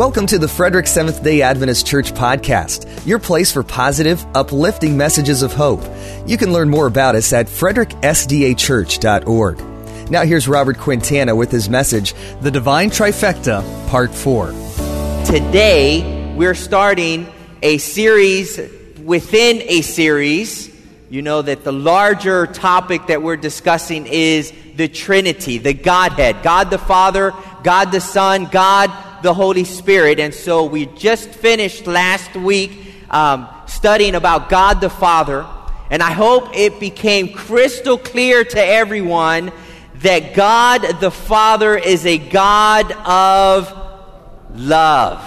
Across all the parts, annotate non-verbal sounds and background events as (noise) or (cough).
Welcome to the Frederick Seventh day Adventist Church podcast, your place for positive, uplifting messages of hope. You can learn more about us at fredericksdachurch.org. Now, here's Robert Quintana with his message, The Divine Trifecta, Part 4. Today, we're starting a series within a series. You know that the larger topic that we're discussing is the Trinity, the Godhead God the Father, God the Son, God the Holy Spirit. And so we just finished last week um, studying about God the Father. And I hope it became crystal clear to everyone that God the Father is a God of love.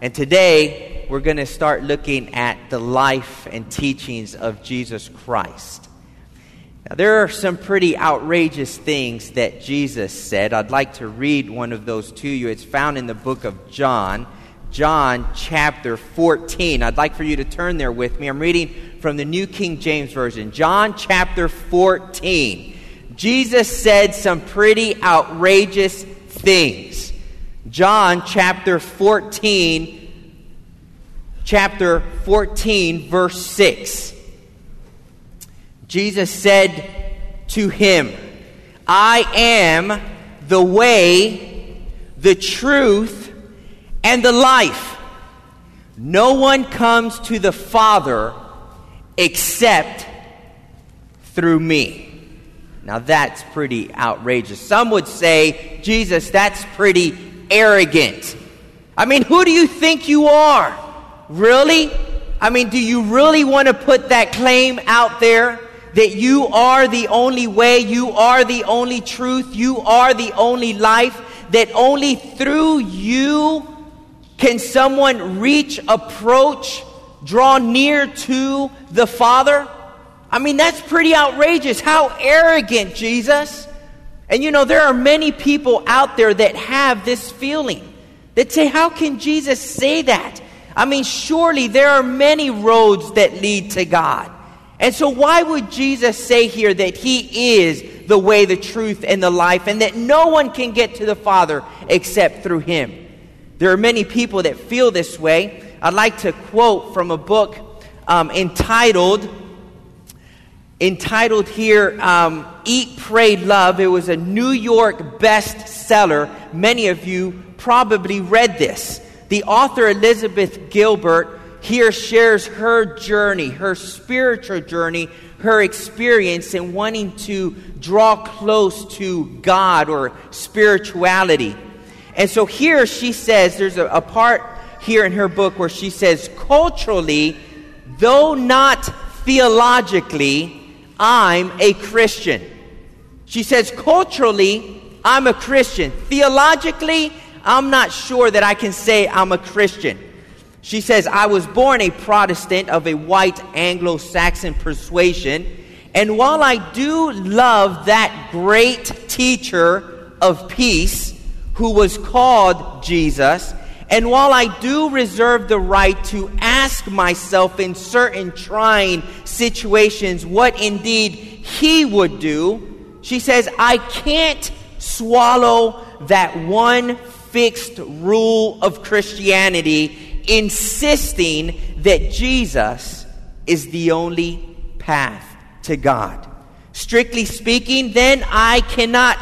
And today we're going to start looking at the life and teachings of Jesus Christ. Now, there are some pretty outrageous things that Jesus said. I'd like to read one of those to you. It's found in the book of John, John chapter 14. I'd like for you to turn there with me. I'm reading from the New King James Version. John chapter 14. Jesus said some pretty outrageous things. John chapter 14, chapter 14, verse 6. Jesus said to him, I am the way, the truth, and the life. No one comes to the Father except through me. Now that's pretty outrageous. Some would say, Jesus, that's pretty arrogant. I mean, who do you think you are? Really? I mean, do you really want to put that claim out there? That you are the only way, you are the only truth, you are the only life, that only through you can someone reach, approach, draw near to the Father? I mean, that's pretty outrageous. How arrogant, Jesus. And you know, there are many people out there that have this feeling that say, How can Jesus say that? I mean, surely there are many roads that lead to God. And so, why would Jesus say here that He is the way, the truth, and the life, and that no one can get to the Father except through Him? There are many people that feel this way. I'd like to quote from a book um, entitled, entitled here, um, Eat, Pray, Love. It was a New York bestseller. Many of you probably read this. The author, Elizabeth Gilbert, here shares her journey, her spiritual journey, her experience in wanting to draw close to God or spirituality. And so here she says, there's a, a part here in her book where she says, culturally, though not theologically, I'm a Christian. She says, culturally, I'm a Christian. Theologically, I'm not sure that I can say I'm a Christian. She says, I was born a Protestant of a white Anglo Saxon persuasion, and while I do love that great teacher of peace who was called Jesus, and while I do reserve the right to ask myself in certain trying situations what indeed he would do, she says, I can't swallow that one fixed rule of Christianity insisting that Jesus is the only path to God. Strictly speaking, then I cannot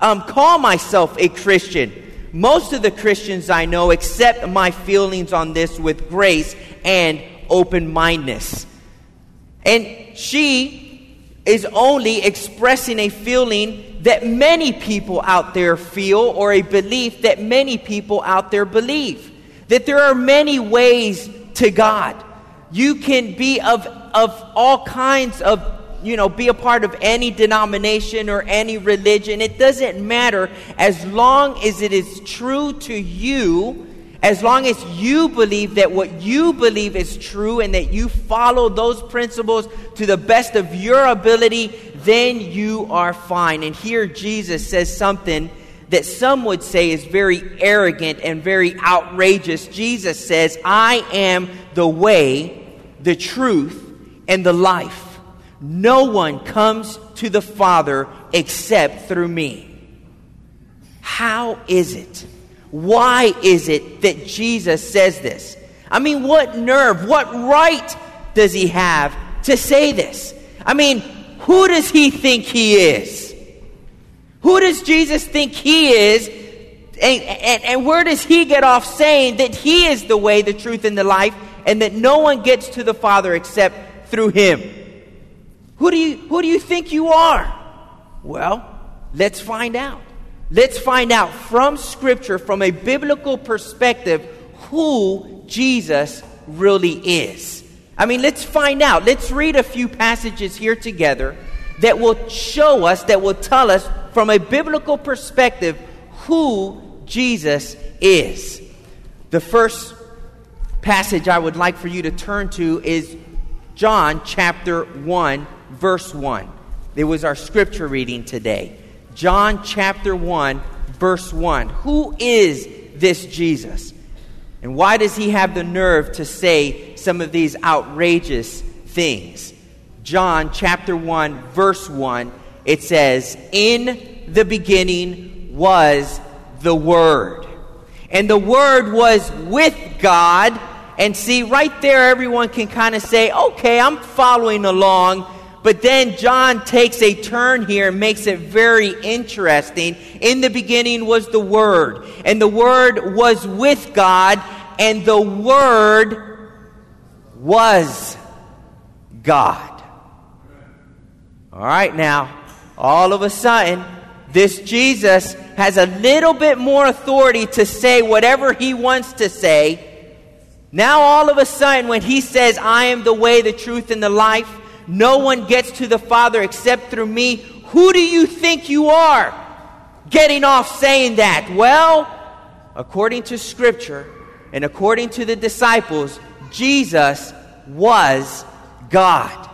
um, call myself a Christian. Most of the Christians I know accept my feelings on this with grace and open mindedness. And she is only expressing a feeling that many people out there feel or a belief that many people out there believe that there are many ways to God. You can be of, of all kinds of, you know, be a part of any denomination or any religion. It doesn't matter as long as it is true to you, as long as you believe that what you believe is true and that you follow those principles to the best of your ability, then you are fine. And here Jesus says something that some would say is very arrogant and very outrageous, Jesus says, I am the way, the truth, and the life. No one comes to the Father except through me. How is it? Why is it that Jesus says this? I mean, what nerve, what right does he have to say this? I mean, who does he think he is? Who does Jesus think he is? And, and, and, where does he get off saying that he is the way, the truth, and the life, and that no one gets to the Father except through him? Who do you, who do you think you are? Well, let's find out. Let's find out from Scripture, from a biblical perspective, who Jesus really is. I mean, let's find out. Let's read a few passages here together that will show us, that will tell us from a biblical perspective who Jesus is. The first passage I would like for you to turn to is John chapter 1, verse 1. It was our scripture reading today. John chapter 1, verse 1. Who is this Jesus? And why does he have the nerve to say some of these outrageous things? John chapter 1, verse 1, it says, In the beginning was the Word. And the Word was with God. And see, right there, everyone can kind of say, okay, I'm following along. But then John takes a turn here and makes it very interesting. In the beginning was the Word, and the Word was with God, and the Word was God. All right, now, all of a sudden, this Jesus has a little bit more authority to say whatever he wants to say. Now, all of a sudden, when he says, I am the way, the truth, and the life, no one gets to the Father except through me. Who do you think you are getting off saying that? Well, according to Scripture and according to the disciples, Jesus was God.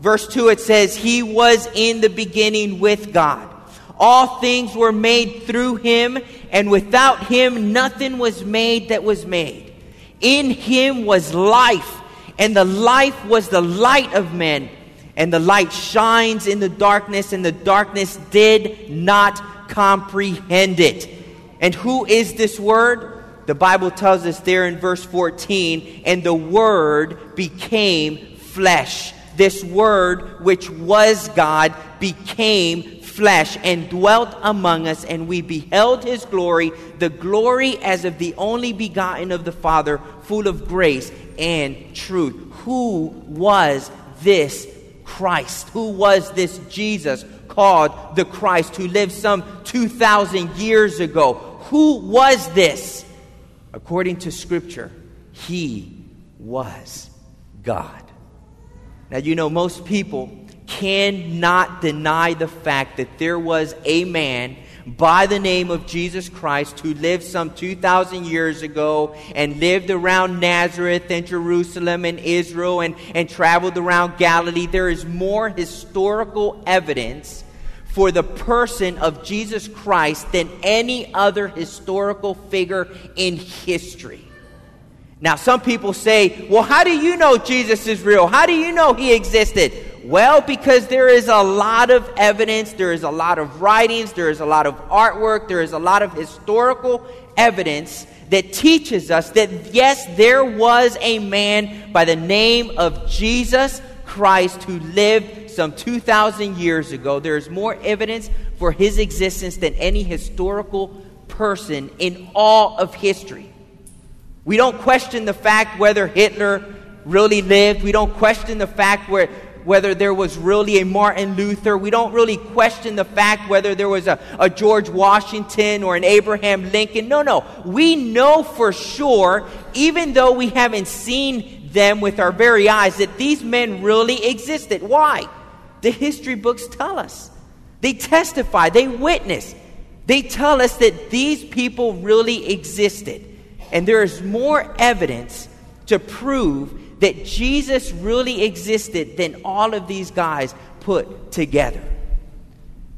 Verse 2 it says, He was in the beginning with God. All things were made through Him, and without Him nothing was made that was made. In Him was life and the life was the light of men. And the light shines in the darkness, and the darkness did not comprehend it. And who is this word? The Bible tells us there in verse 14, and the word became flesh. This word, which was God, became flesh and dwelt among us, and we beheld his glory, the glory as of the only begotten of the Father, full of grace and truth. Who was this Christ? Who was this Jesus called the Christ who lived some 2,000 years ago? Who was this? According to Scripture, he was God. Now, you know, most people cannot deny the fact that there was a man by the name of Jesus Christ who lived some 2,000 years ago and lived around Nazareth and Jerusalem and Israel and, and traveled around Galilee. There is more historical evidence for the person of Jesus Christ than any other historical figure in history. Now, some people say, well, how do you know Jesus is real? How do you know he existed? Well, because there is a lot of evidence, there is a lot of writings, there is a lot of artwork, there is a lot of historical evidence that teaches us that yes, there was a man by the name of Jesus Christ who lived some 2,000 years ago. There is more evidence for his existence than any historical person in all of history. We don't question the fact whether Hitler really lived. We don't question the fact where whether there was really a Martin Luther. We don't really question the fact whether there was a, a George Washington or an Abraham Lincoln. No, no. We know for sure, even though we haven't seen them with our very eyes, that these men really existed. Why? The history books tell us. They testify, they witness, they tell us that these people really existed. And there is more evidence to prove that Jesus really existed than all of these guys put together.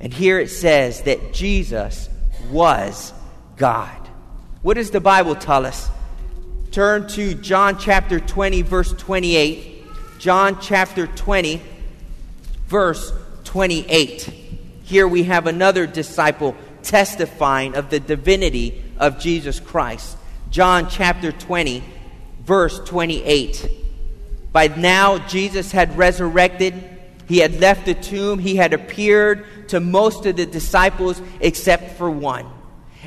And here it says that Jesus was God. What does the Bible tell us? Turn to John chapter 20, verse 28. John chapter 20, verse 28. Here we have another disciple testifying of the divinity of Jesus Christ. John chapter 20, verse 28. By now, Jesus had resurrected. He had left the tomb. He had appeared to most of the disciples except for one.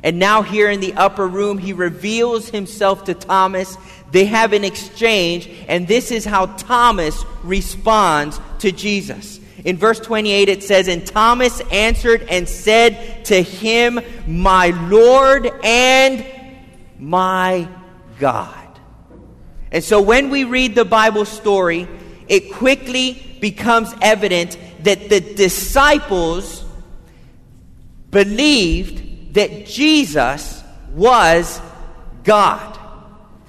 And now, here in the upper room, he reveals himself to Thomas. They have an exchange, and this is how Thomas responds to Jesus. In verse 28, it says, And Thomas answered and said to him, My Lord and my God. And so when we read the Bible story, it quickly becomes evident that the disciples believed that Jesus was God.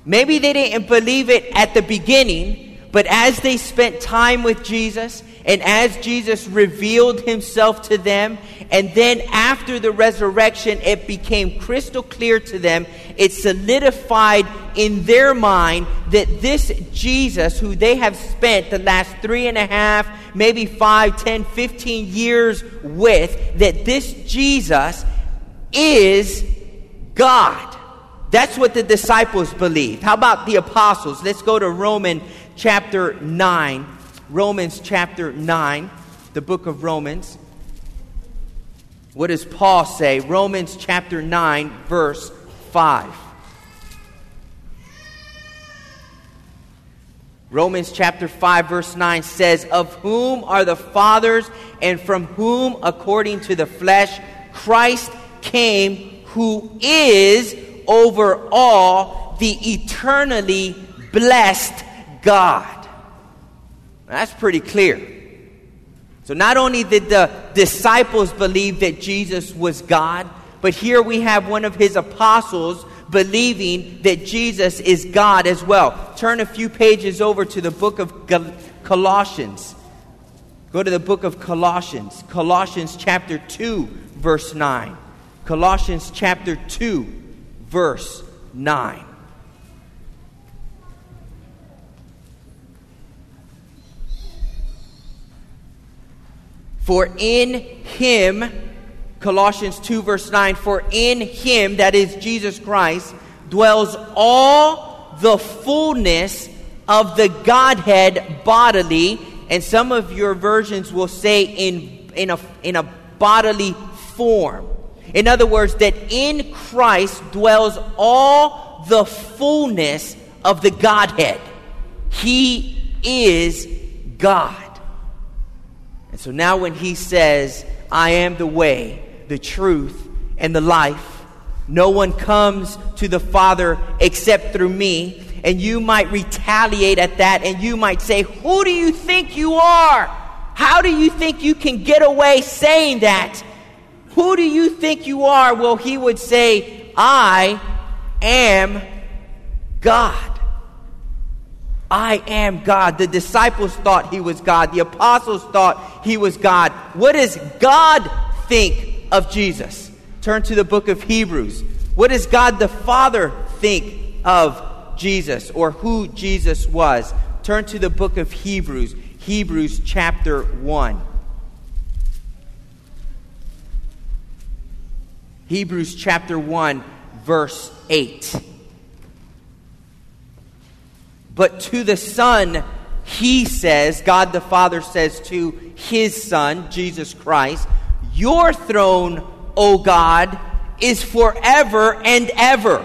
Maybe they didn't believe it at the beginning, but as they spent time with Jesus and as Jesus revealed himself to them, and then after the resurrection, it became crystal clear to them, it solidified in their mind that this Jesus, who they have spent the last three and a half, maybe five, ten, fifteen years with, that this Jesus is God. That's what the disciples believed. How about the apostles? Let's go to Romans chapter 9. Romans chapter 9, the book of Romans. What does Paul say? Romans chapter 9, verse 5. Romans chapter 5, verse 9 says, Of whom are the fathers, and from whom, according to the flesh, Christ came, who is over all the eternally blessed God. That's pretty clear. So not only did the disciples believe that Jesus was God, but here we have one of his apostles believing that Jesus is God as well. Turn a few pages over to the book of Colossians. Go to the book of Colossians. Colossians chapter 2, verse 9. Colossians chapter 2, verse 9. For in him, Colossians 2, verse 9, for in him, that is Jesus Christ, dwells all the fullness of the Godhead bodily. And some of your versions will say in, in, a, in a bodily form. In other words, that in Christ dwells all the fullness of the Godhead. He is God. And so now, when he says, I am the way, the truth, and the life, no one comes to the Father except through me. And you might retaliate at that and you might say, Who do you think you are? How do you think you can get away saying that? Who do you think you are? Well, he would say, I am God. I am God. The disciples thought he was God. The apostles thought he was God. What does God think of Jesus? Turn to the book of Hebrews. What does God the Father think of Jesus or who Jesus was? Turn to the book of Hebrews, Hebrews chapter 1. Hebrews chapter 1, verse 8. But to the Son, he says, God the Father says to his Son, Jesus Christ, Your throne, O God, is forever and ever.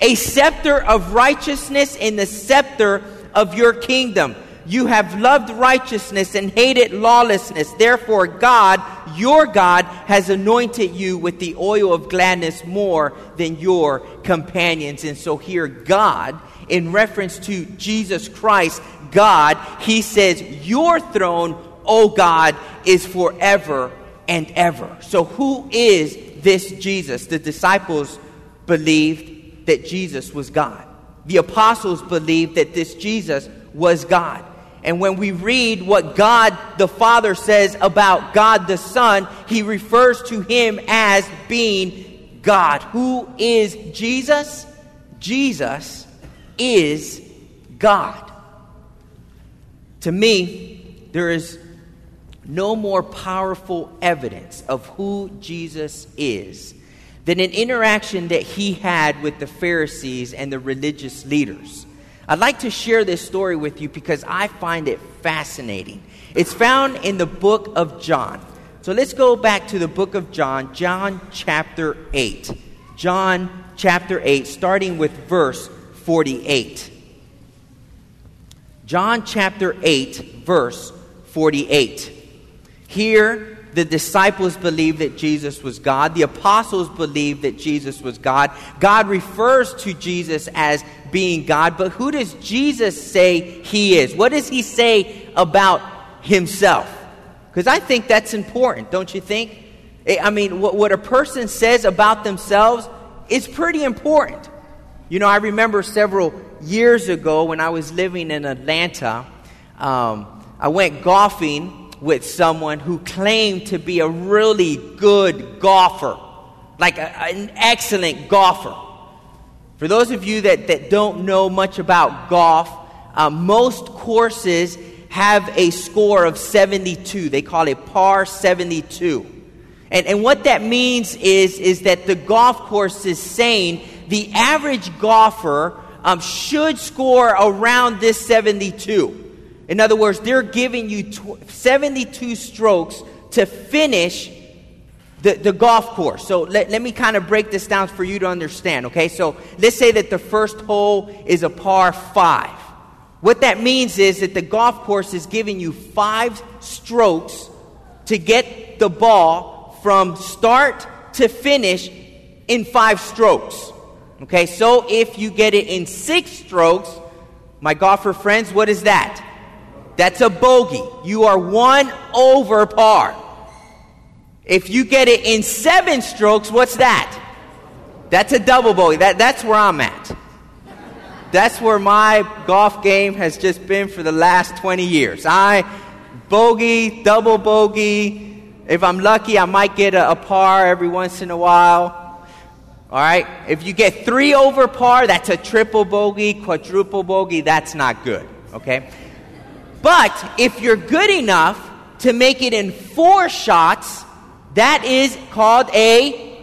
A scepter of righteousness in the scepter of your kingdom. You have loved righteousness and hated lawlessness. Therefore, God, your God, has anointed you with the oil of gladness more than your companions. And so here, God in reference to Jesus Christ, God, he says, Your throne, O God, is forever and ever. So, who is this Jesus? The disciples believed that Jesus was God. The apostles believed that this Jesus was God. And when we read what God the Father says about God the Son, he refers to him as being God. Who is Jesus? Jesus is God. To me, there is no more powerful evidence of who Jesus is than an interaction that he had with the Pharisees and the religious leaders. I'd like to share this story with you because I find it fascinating. It's found in the book of John. So let's go back to the book of John, John chapter 8. John chapter 8, starting with verse 48. John chapter 8, verse 48. Here, the disciples believed that Jesus was God. The apostles believed that Jesus was God. God refers to Jesus as being God, but who does Jesus say he is? What does he say about himself? Because I think that's important, don't you think? Eh, I mean, what, what a person says about themselves is pretty important. You know, I remember several years ago when I was living in Atlanta, um, I went golfing with someone who claimed to be a really good golfer, like a, an excellent golfer. For those of you that, that don't know much about golf, uh, most courses have a score of 72. They call it par 72. And, and what that means is, is that the golf course is saying the average golfer um, should score around this 72. In other words, they're giving you 72 strokes to finish the, the golf course. So let, let me kind of break this down for you to understand, okay? So let's say that the first hole is a par five. What that means is that the golf course is giving you five strokes to get the ball from start to finish in five strokes. Okay, so if you get it in six strokes, my golfer friends, what is that? That's a bogey. You are one over par. If you get it in seven strokes, what's that? That's a double bogey. That, that's where I'm at. That's where my golf game has just been for the last 20 years. I bogey, double bogey. If I'm lucky, I might get a, a par every once in a while. All right? If you get three over par, that's a triple bogey, quadruple bogey. That's not good. Okay? But if you're good enough to make it in four shots, that is called a,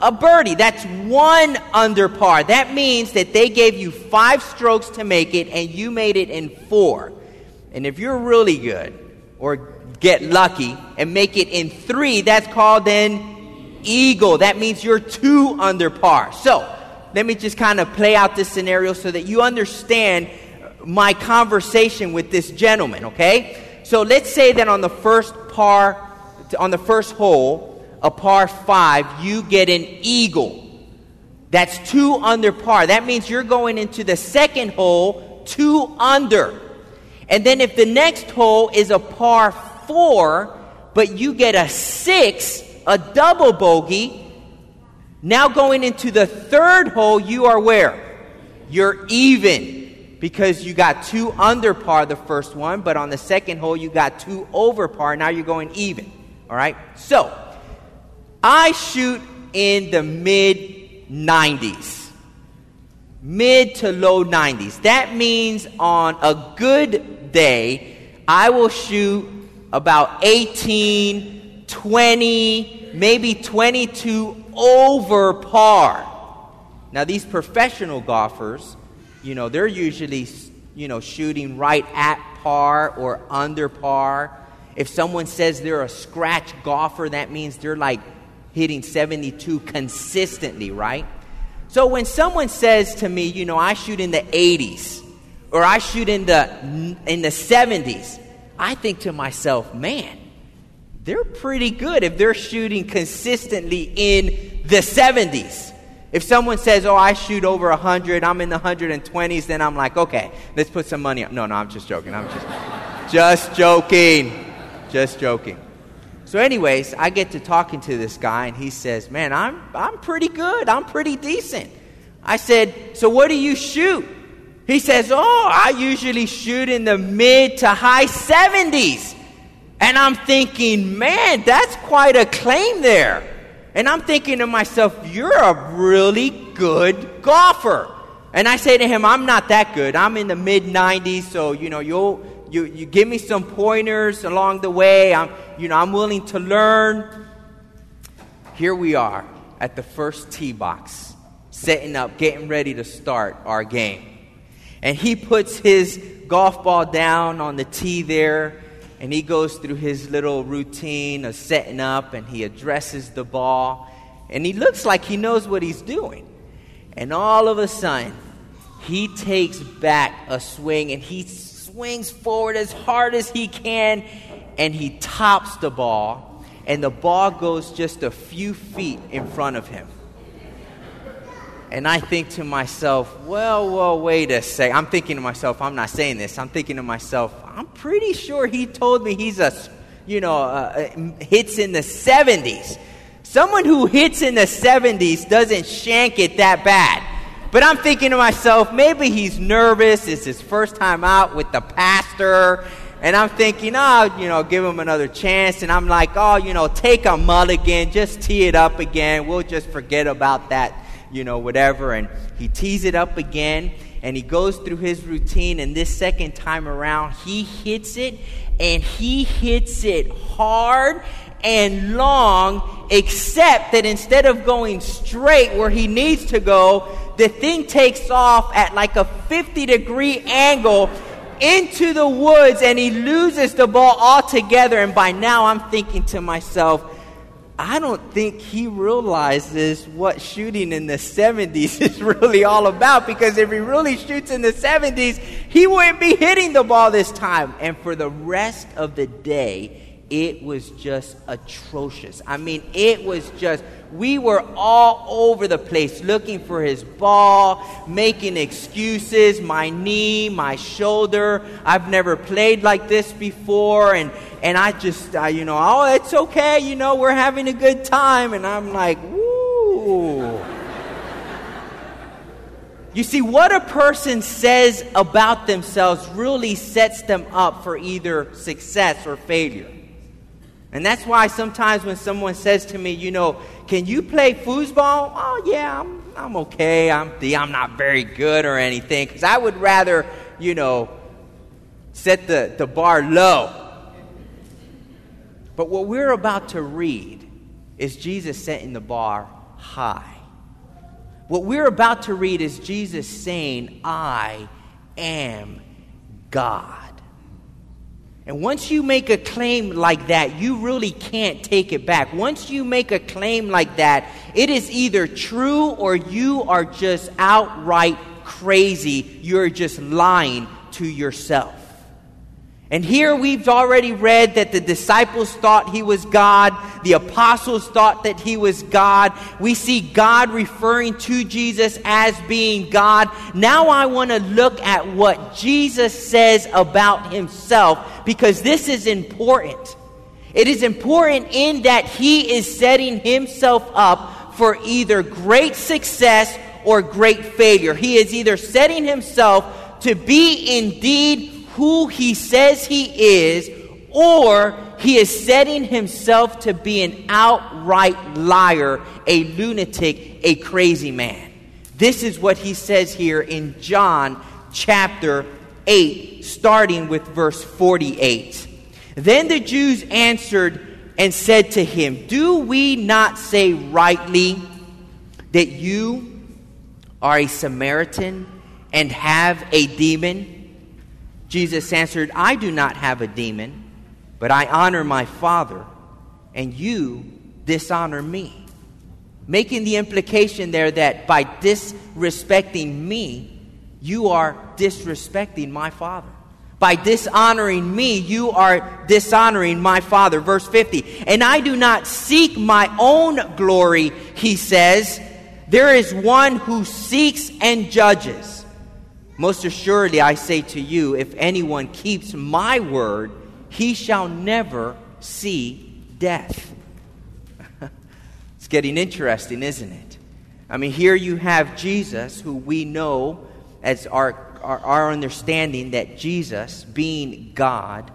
a birdie. That's one under par. That means that they gave you five strokes to make it and you made it in four. And if you're really good or get lucky and make it in three, that's called an eagle. That means you're two under par. So let me just kind of play out this scenario so that you understand my conversation with this gentleman, okay? So let's say that on the first par, on the first hole, a par five, you get an eagle. That's two under par. That means you're going into the second hole two under. And then if the next hole is a par four, but you get a six, a double bogey, now going into the third hole, you are where? You're even because you got two under par the first one, but on the second hole you got two over par. Now you're going even. All right? So, I shoot in the mid 90s. Mid to low 90s. That means on a good day, I will shoot about 18, 20, maybe 22 over par. Now, these professional golfers, you know, they're usually, you know, shooting right at par or under par. If someone says they're a scratch golfer, that means they're like hitting 72 consistently, right? So when someone says to me, you know, I shoot in the 80s or I shoot in the in the 70s, I think to myself, man, they're pretty good if they're shooting consistently in the 70s. If someone says, Oh, I shoot over 100, I'm in the 120s, then I'm like, Okay, let's put some money up. No, no, I'm just joking. I'm just, just joking. Just joking. So, anyways, I get to talking to this guy, and he says, Man, I'm, I'm pretty good. I'm pretty decent. I said, So, what do you shoot? He says, Oh, I usually shoot in the mid to high 70s. And I'm thinking, Man, that's quite a claim there. And I'm thinking to myself, you're a really good golfer. And I say to him, I'm not that good. I'm in the mid 90s, so you know, you'll you, you give me some pointers along the way. I'm you know, I'm willing to learn. Here we are. at the first tee box, setting up, getting ready to start our game. And he puts his golf ball down on the tee there, and he goes through his little routine of setting up, and he addresses the ball, and he looks like he knows what he's doing. And all of a sudden, he takes back a swing and he swings forward as hard as he can and he tops the ball, and the ball goes just a few feet in front of him. And I think to myself, well, well, wait a sec. I'm thinking to myself, I'm not saying this. I'm thinking to myself, I'm pretty sure he told me he's a, you know, uh, uh hits in the 70s. Someone who hits in the 70s doesn't shank it that bad. But I'm thinking to myself, maybe he's nervous. It's his first time out with the pastor. And I'm thinking, oh, you know, give him another chance. And I'm like, oh, you know, take a mulligan, just tee it up again. We'll just forget about that you know, whatever. And he tees it up again and he goes through his routine. And this second time around, he hits it and he hits it hard and long, except that instead of going straight where he needs to go, the thing takes off at like a 50 degree angle into the woods and he loses the ball altogether. And by now, I'm thinking to myself, I don't think he realizes what shooting in the 70s (laughs) is really all about because if he really shoots in the 70s, he wouldn't be hitting the ball this time. And for the rest of the day, it was just atrocious. I mean, it was just, we were all over the place looking for his ball, making excuses, my knee, my shoulder. I've never played like this before. And and I just, uh, you know, oh, it's okay, you know, we're having a good time. And I'm like, woo. you see, what a person says about themselves really sets them up for either success or failure. And that's why sometimes when someone says to me, you know, can you play foosball? Oh, yeah, I'm, I'm okay. I'm, I'm not very good or anything. Because I would rather, you know, set the, the bar low but what we're about to read is Jesus setting the bar high. What we're about to read is Jesus saying, I am God. And once you make a claim like that, you really can't take it back. Once you make a claim like that, it is either true or you are just outright crazy. You're just lying to yourself. And here we've already read that the disciples thought he was God. The apostles thought that he was God. We see God referring to Jesus as being God. Now I want to look at what Jesus says about himself because this is important. It is important in that he is setting himself up for either great success or great failure. He is either setting himself to be indeed who he says he is, or he is setting himself to be an outright liar, a lunatic, a crazy man. This is what he says here in John chapter 8, starting with verse 48. Then the Jews answered and said to him, Do we not say rightly that you are a Samaritan and have a demon? Jesus answered, I do not have a demon, but I honor my Father, and you dishonor me. Making the implication there that by disrespecting me, you are disrespecting my Father. By dishonoring me, you are dishonoring my Father. Verse 50. And I do not seek my own glory, he says. There is one who seeks and judges. Most assuredly, I say to you, if anyone keeps my word, he shall never see death. (laughs) it's getting interesting, isn't it? I mean, here you have Jesus, who we know as our, our, our understanding that Jesus, being God,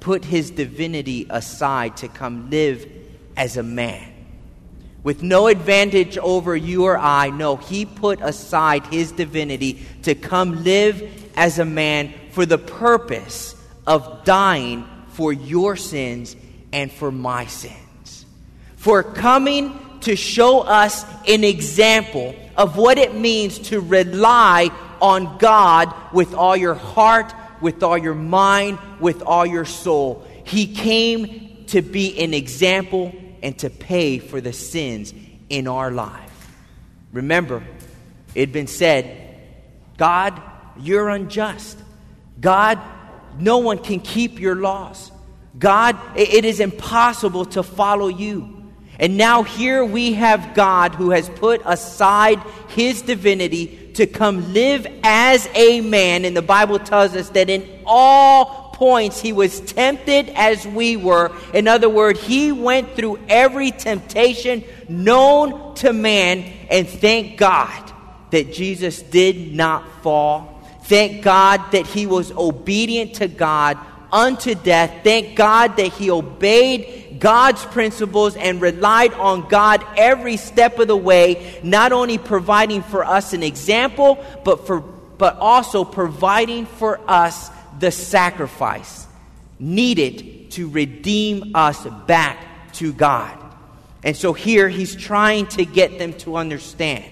put his divinity aside to come live as a man with no advantage over you or I. No, he put aside his divinity to come live as a man for the purpose of dying for your sins and for my sins. For coming to show us an example of what it means to rely on God with all your heart, with all your mind, with all your soul. He came to be an example and to pay for the sins in our life. Remember, it had been said, God, you're unjust. God, no one can keep your laws. God, it is impossible to follow you. And now here we have God who has put aside his divinity to come live as a man. And the Bible tells us that in all points he was tempted as we were. In other words, he went through every temptation known to man. And thank God that Jesus did not fall. Thank God that he was obedient to God unto death. Thank God that he obeyed God's principles and relied on God every step of the way, not only providing for us an example, but for but also providing for us the sacrifice needed to redeem us back to God. And so here he's trying to get them to understand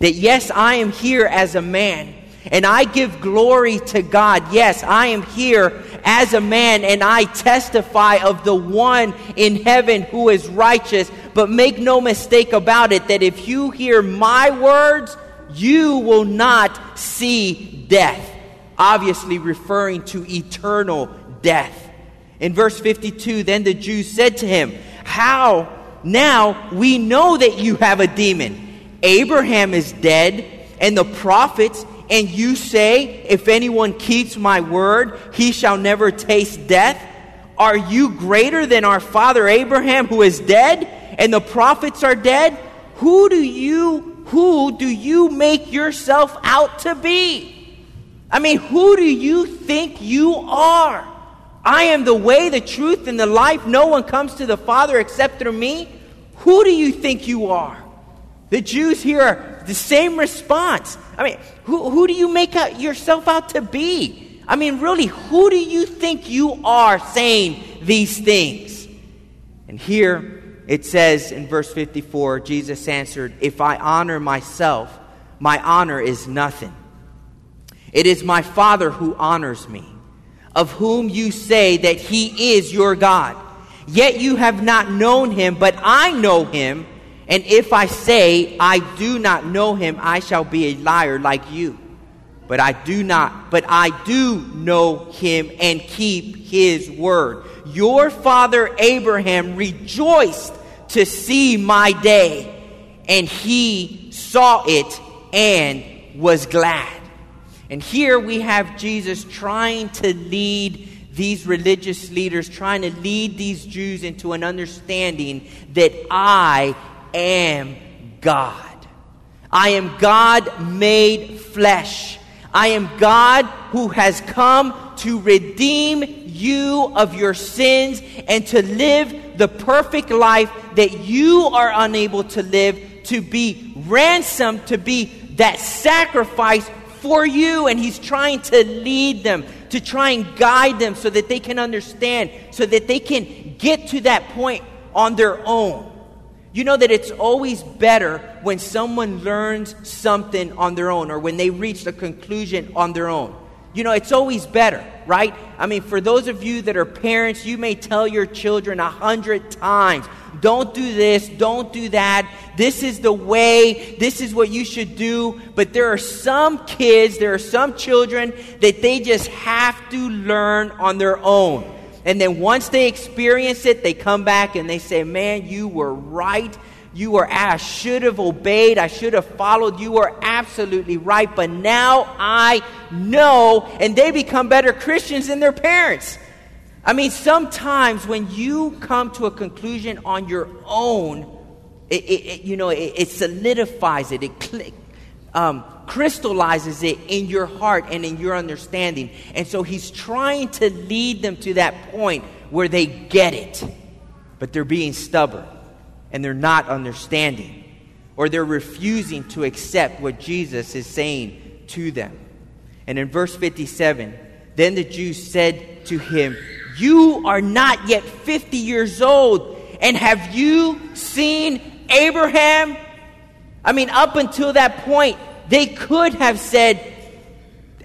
that yes, I am here as a man and I give glory to God. Yes, I am here as a man and I testify of the one in heaven who is righteous. But make no mistake about it that if you hear my words, you will not see death. Obviously, referring to eternal death. In verse 52, then the Jews said to him, How now we know that you have a demon? Abraham is dead, and the prophets and you say, If anyone keeps my word, he shall never taste death? Are you greater than our father Abraham who is dead and the prophets are dead? Who do you who do you make yourself out to be? I mean, who do you think you are? I am the way, the truth, and the life. No one comes to the Father except through me. Who do you think you are? The Jews hear the same response. I mean, who, who do you make out yourself out to be? I mean, really, who do you think you are saying these things? And here it says in verse 54 Jesus answered, If I honor myself, my honor is nothing. It is my Father who honors me, of whom you say that he is your God. Yet you have not known him, but I know him. And if I say I do not know him, I shall be a liar like you. But I do not, but I do know him and keep his word. Your father Abraham rejoiced to see my day, and he saw it and was glad. And here we have Jesus trying to lead these religious leaders, trying to lead these Jews into an understanding that I am God. I am God made flesh. I am God who has come to redeem you of your sins and to live the perfect life that you are unable to live, to be ransomed, to be that sacrifice for you. And He's trying to lead them, to try and guide them so that they can understand, so that they can get to that point on their own. You know that it's always better when someone learns something on their own or when they reach a conclusion on their own. You know, it's always better, right? I mean, for those of you that are parents, you may tell your children a hundred times, don't do this, don't do that, this is the way, this is what you should do. But there are some kids, there are some children that they just have to learn on their own. And then once they experience it, they come back and they say, Man, you were right. You were, ah, I should have obeyed. I should have followed. You were absolutely right. But now I know. And they become better Christians than their parents. I mean, sometimes when you come to a conclusion on your own, it, it, it you know, it, it, solidifies it. It click, um, crystallizes it in your heart and in your understanding. And so he's trying to lead them to that point where they get it, but they're being stubborn and they're not understanding, or they're refusing to accept what Jesus is saying to them. And in verse 57, then the Jews said to him, You are not yet 50 years old, and have you seen Abraham? I mean, up until that point, they could have said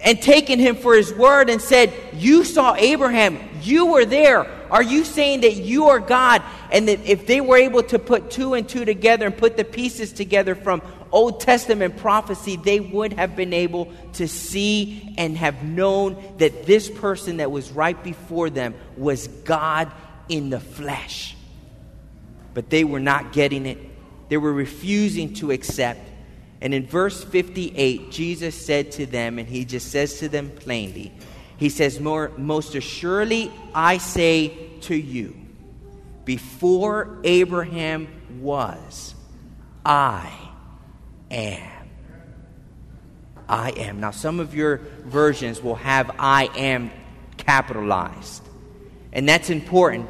and taken him for his word and said, You saw Abraham, you were there. Are you saying that you are God? And that if they were able to put two and two together and put the pieces together from Old Testament prophecy, they would have been able to see and have known that this person that was right before them was God in the flesh. But they were not getting it, they were refusing to accept. And in verse 58, Jesus said to them, and he just says to them plainly, He says, More, Most assuredly, I say to you, before Abraham was, I am. I am. Now, some of your versions will have I am capitalized. And that's important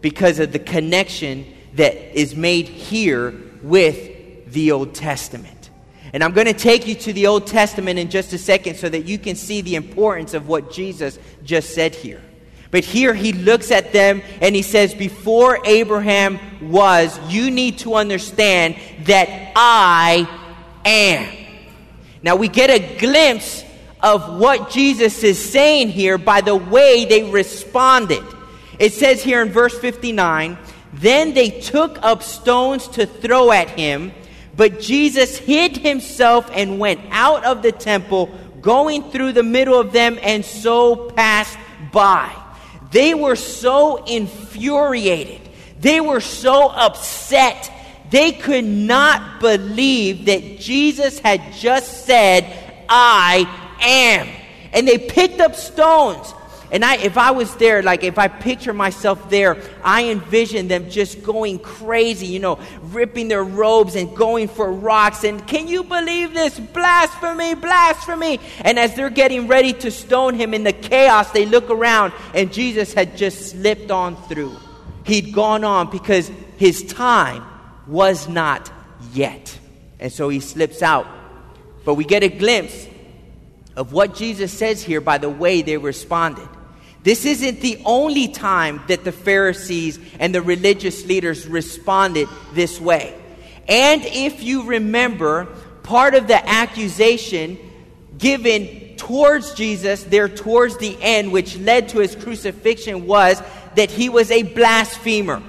because of the connection that is made here with the Old Testament. And I'm going to take you to the Old Testament in just a second so that you can see the importance of what Jesus just said here. But here he looks at them and he says, Before Abraham was, you need to understand that I am. Now we get a glimpse of what Jesus is saying here by the way they responded. It says here in verse 59 Then they took up stones to throw at him, but Jesus hid himself and went out of the temple, going through the middle of them, and so passed by. They were so infuriated, they were so upset they could not believe that Jesus had just said, I am. And they picked up stones. And I, if I was there, like if I picture myself there, I envision them just going crazy, you know, ripping their robes and going for rocks. And can you believe this? Blasphemy, blasphemy. And as they're getting ready to stone him in the chaos, they look around and Jesus had just slipped on through. He'd gone on because his time was not yet. And so he slips out. But we get a glimpse of what Jesus says here by the way they responded. This isn't the only time that the Pharisees and the religious leaders responded this way. And if you remember, part of the accusation given towards Jesus there towards the end, which led to his crucifixion, was that he was a blasphemer,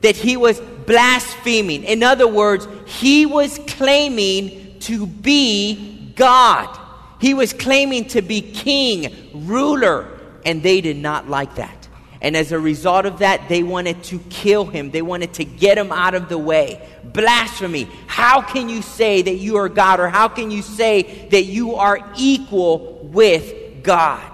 that he was blaspheming. In other words, he was claiming to be God. He was claiming to be king, ruler, and they did not like that. And as a result of that, they wanted to kill him. They wanted to get him out of the way. Blasphemy. How can you say that you are God? Or how can you say that you are equal with God?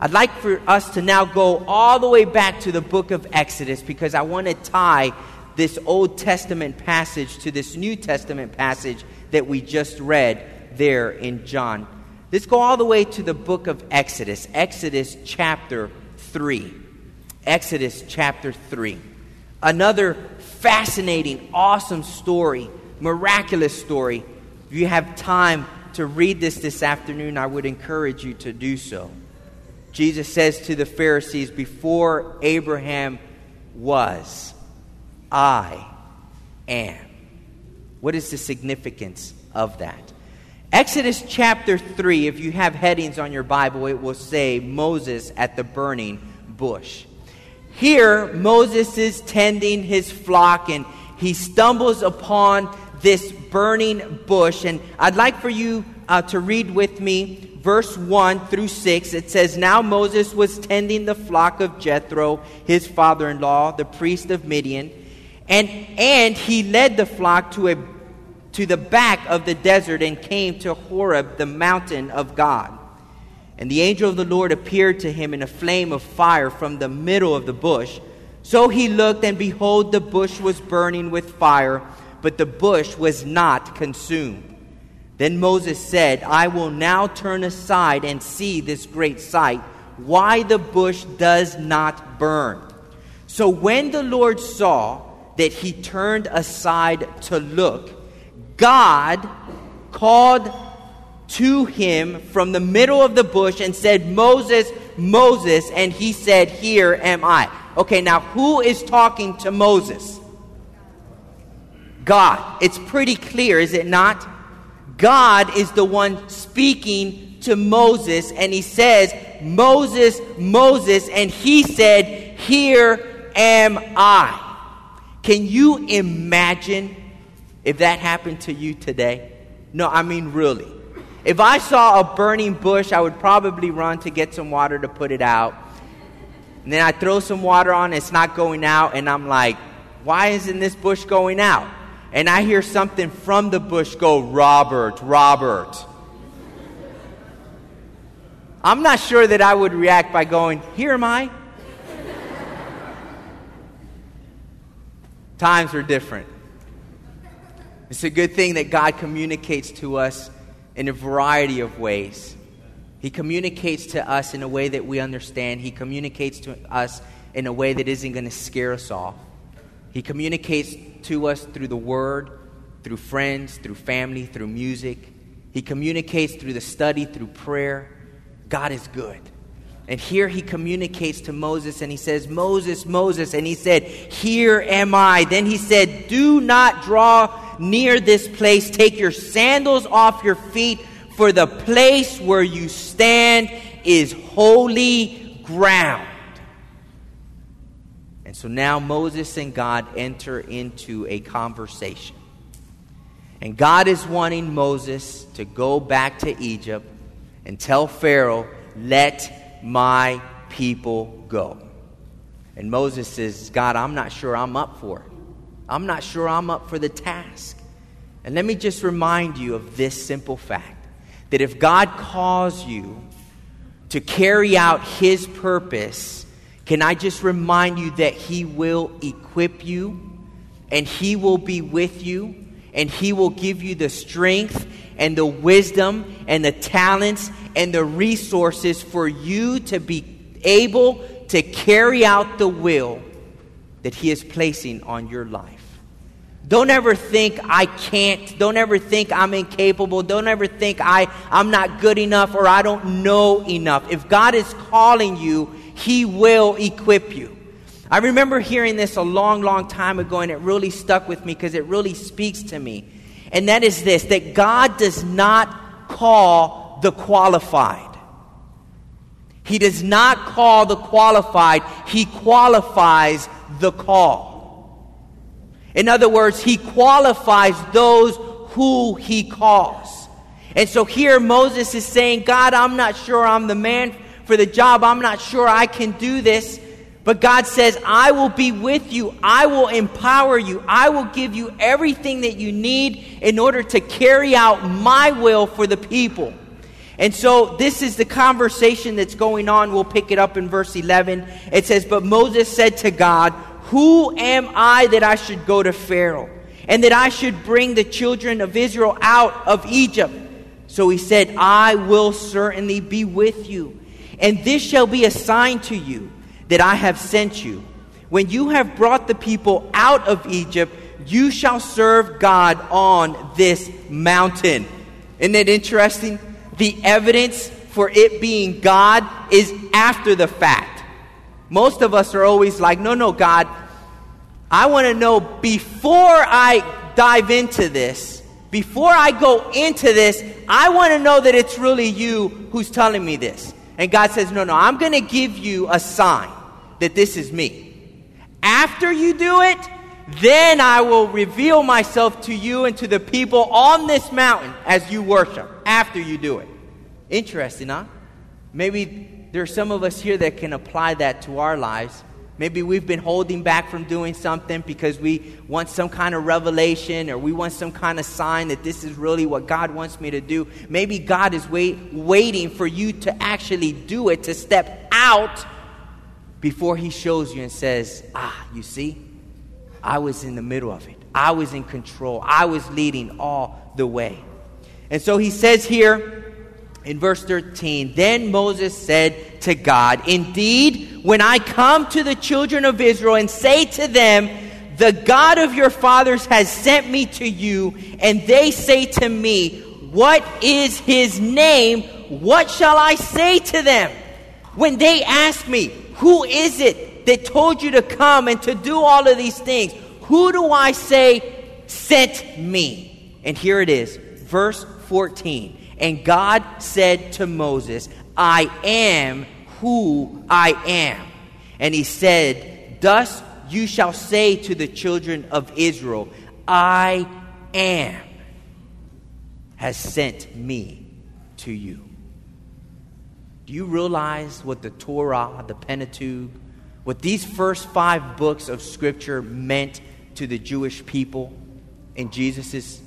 I'd like for us to now go all the way back to the book of Exodus because I want to tie this Old Testament passage to this New Testament passage that we just read there in John. Let's go all the way to the book of Exodus, Exodus chapter 3. Exodus chapter 3. Another fascinating, awesome story, miraculous story. If you have time to read this this afternoon, I would encourage you to do so. Jesus says to the Pharisees, Before Abraham was, I am. What is the significance of that? Exodus chapter 3, if you have headings on your Bible, it will say Moses at the burning bush. Here, Moses is tending his flock and he stumbles upon this burning bush. And I'd like for you uh, to read with me verse 1 through 6. It says, Now Moses was tending the flock of Jethro, his father in law, the priest of Midian. And, and he led the flock to, a, to the back of the desert and came to Horeb, the mountain of God. And the angel of the Lord appeared to him in a flame of fire from the middle of the bush. So he looked, and behold, the bush was burning with fire, but the bush was not consumed. Then Moses said, I will now turn aside and see this great sight, why the bush does not burn. So when the Lord saw that he turned aside to look, God called to him from the middle of the bush and said, Moses, Moses. And he said, Here am I. Okay, now who is talking to Moses? God. It's pretty clear, is it not? God is the one speaking to Moses, and he says, Moses, Moses, and he said, Here am I. Can you imagine if that happened to you today? No, I mean, really. If I saw a burning bush, I would probably run to get some water to put it out. And then I throw some water on, it's not going out, and I'm like, why isn't this bush going out? And I hear something from the bush go, Robert, Robert. I'm not sure that I would react by going, Here am I. Times are different. It's a good thing that God communicates to us in a variety of ways. He communicates to us in a way that we understand. He communicates to us in a way that isn't going to scare us off. He communicates to us through the Word, through friends, through family, through music. He communicates through the study, through prayer. God is good. And here he communicates to Moses and he says, Moses, Moses. And he said, Here am I. Then he said, Do not draw near this place. Take your sandals off your feet for the place where you stand is holy ground. And so now Moses and God enter into a conversation. And God is wanting Moses to go back to Egypt and tell Pharaoh, Let my people go. And Moses says, God, I'm not sure I'm up for it. I'm not sure I'm up for the task. And let me just remind you of this simple fact that if God calls you to carry out His purpose, can I just remind you that He will equip you and He will be with you and He will give you the strength and the wisdom and the talents and the resources for you to be able to carry out the will that He is placing on your life. Don't ever think I can't. Don't ever think I'm incapable. Don't ever think I, I'm not good enough or I don't know enough. If God is calling you, He will equip you. I remember hearing this a long, long time ago, and it really stuck with me because it really speaks to me. And that is this that God does not call the qualified. He does not call the qualified, He qualifies the call. In other words, he qualifies those who he calls. And so here Moses is saying, God, I'm not sure I'm the man for the job. I'm not sure I can do this. But God says, I will be with you. I will empower you. I will give you everything that you need in order to carry out my will for the people. And so this is the conversation that's going on. We'll pick it up in verse 11. It says, But Moses said to God, who am I that I should go to Pharaoh and that I should bring the children of Israel out of Egypt? So he said, I will certainly be with you. And this shall be a sign to you that I have sent you. When you have brought the people out of Egypt, you shall serve God on this mountain. Isn't it interesting? The evidence for it being God is after the fact. Most of us are always like, no, no, God, I want to know before I dive into this, before I go into this, I want to know that it's really you who's telling me this. And God says, No, no, I'm going to give you a sign that this is me. After you do it, then I will reveal myself to you and to the people on this mountain as you worship. After you do it. Interesting, huh? Maybe there are some of us here that can apply that to our lives. Maybe we've been holding back from doing something because we want some kind of revelation or we want some kind of sign that this is really what God wants me to do. Maybe God is wait, waiting for you to actually do it, to step out before He shows you and says, Ah, you see, I was in the middle of it. I was in control. I was leading all the way. And so He says here, in verse 13, then Moses said to God, Indeed, when I come to the children of Israel and say to them, The God of your fathers has sent me to you, and they say to me, What is his name? What shall I say to them? When they ask me, Who is it that told you to come and to do all of these things? Who do I say sent me. And here it is, verse 14. And God said to Moses, I am who I am. And he said, Thus you shall say to the children of Israel, I am has sent me to you. Do you realize what the Torah, the Pentateuch, what these first five books of Scripture meant to the Jewish people in Jesus'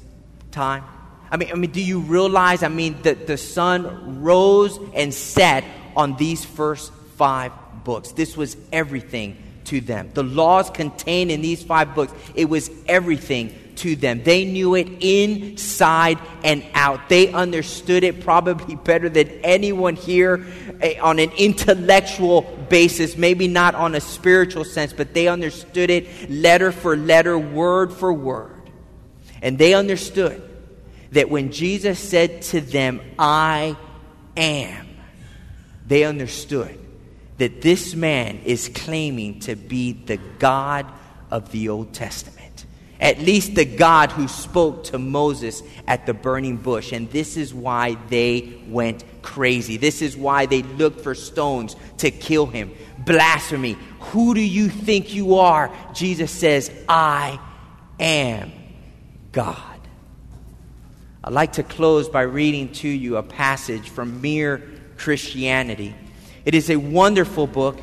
time? I mean, I mean, do you realize? I mean, that the sun rose and set on these first five books. This was everything to them. The laws contained in these five books, it was everything to them. They knew it inside and out. They understood it probably (laughs) better than anyone here eh, on an intellectual basis, maybe not on a spiritual sense, but they understood it letter for letter, word for word. And they understood that when Jesus said to them, I am, they understood that this man is claiming to be the God of the Old Testament. At least the God who spoke to Moses at the burning bush. And this is why they went crazy. This is why they looked for stones to kill him. Blasphemy. Who do you think you are? Jesus says, I am God. I'd like to close by reading to you a passage from Mere Christianity. It is a wonderful book.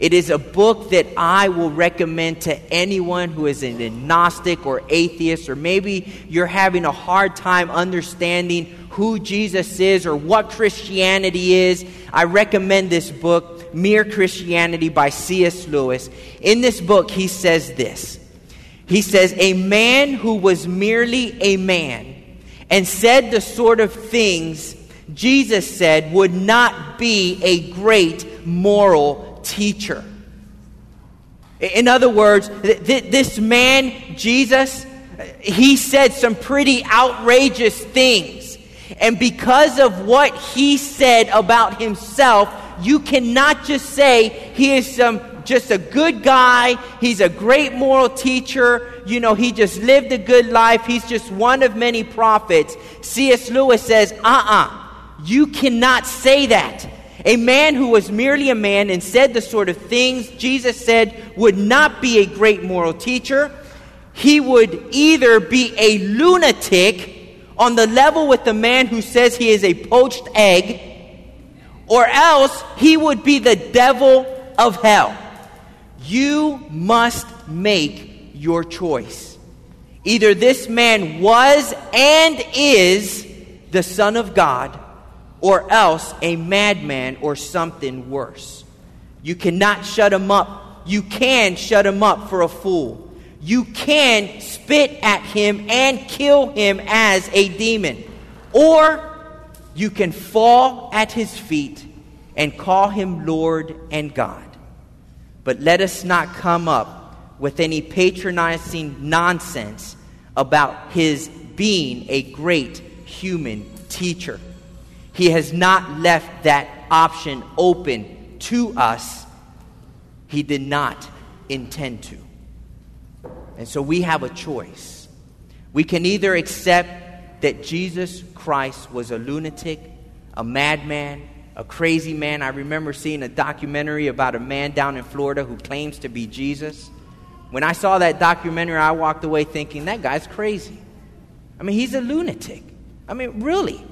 It is a book that I will recommend to anyone who is an agnostic or atheist, or maybe you're having a hard time understanding who Jesus is or what Christianity is. I recommend this book, Mere Christianity by C.S. Lewis. In this book, he says this He says, A man who was merely a man and said the sort of things Jesus said would not be a great moral teacher. In other words, th- this man, Jesus, he said some pretty outrageous things. And because of what he said about himself, you cannot just say he is some just a good guy, he's a great moral teacher, you know, he just lived a good life, he's just one of many prophets. C.S. Lewis says, uh uh-uh, uh, you cannot say that. A man who was merely a man and said the sort of things Jesus said would not be a great moral teacher. He would either be a lunatic on the level with the man who says he is a poached egg, or else he would be the devil of hell. You must make your choice. Either this man was and is the Son of God or else a madman or something worse. You cannot shut him up. You can shut him up for a fool. You can spit at him and kill him as a demon. Or you can fall at his feet and call him Lord and God. But let us not come up with any patronizing nonsense about his being a great human teacher. He has not left that option open to us. He did not intend to. And so we have a choice. We can either accept that Jesus Christ was a lunatic, a madman, a crazy man. I remember seeing a documentary about a man down in Florida who claims to be Jesus. When I saw that documentary, I walked away thinking, that guy's crazy. I mean, he's a lunatic. I mean, really.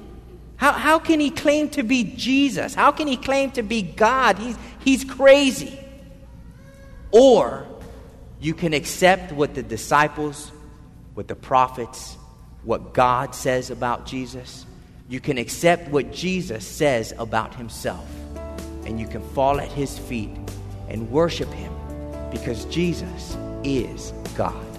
How, how can he claim to be Jesus? How can he claim to be God? He's, he's crazy. Or you can accept what the disciples, what the prophets, what God says about Jesus. You can accept what Jesus says about himself. And you can fall at his feet and worship him because Jesus is God.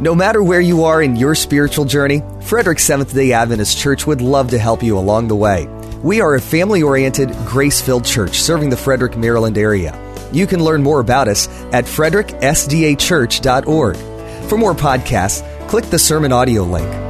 No matter where you are in your spiritual journey, Frederick Seventh day Adventist Church would love to help you along the way. We are a family oriented, grace filled church serving the Frederick, Maryland area. You can learn more about us at fredericksdachurch.org. For more podcasts, click the sermon audio link.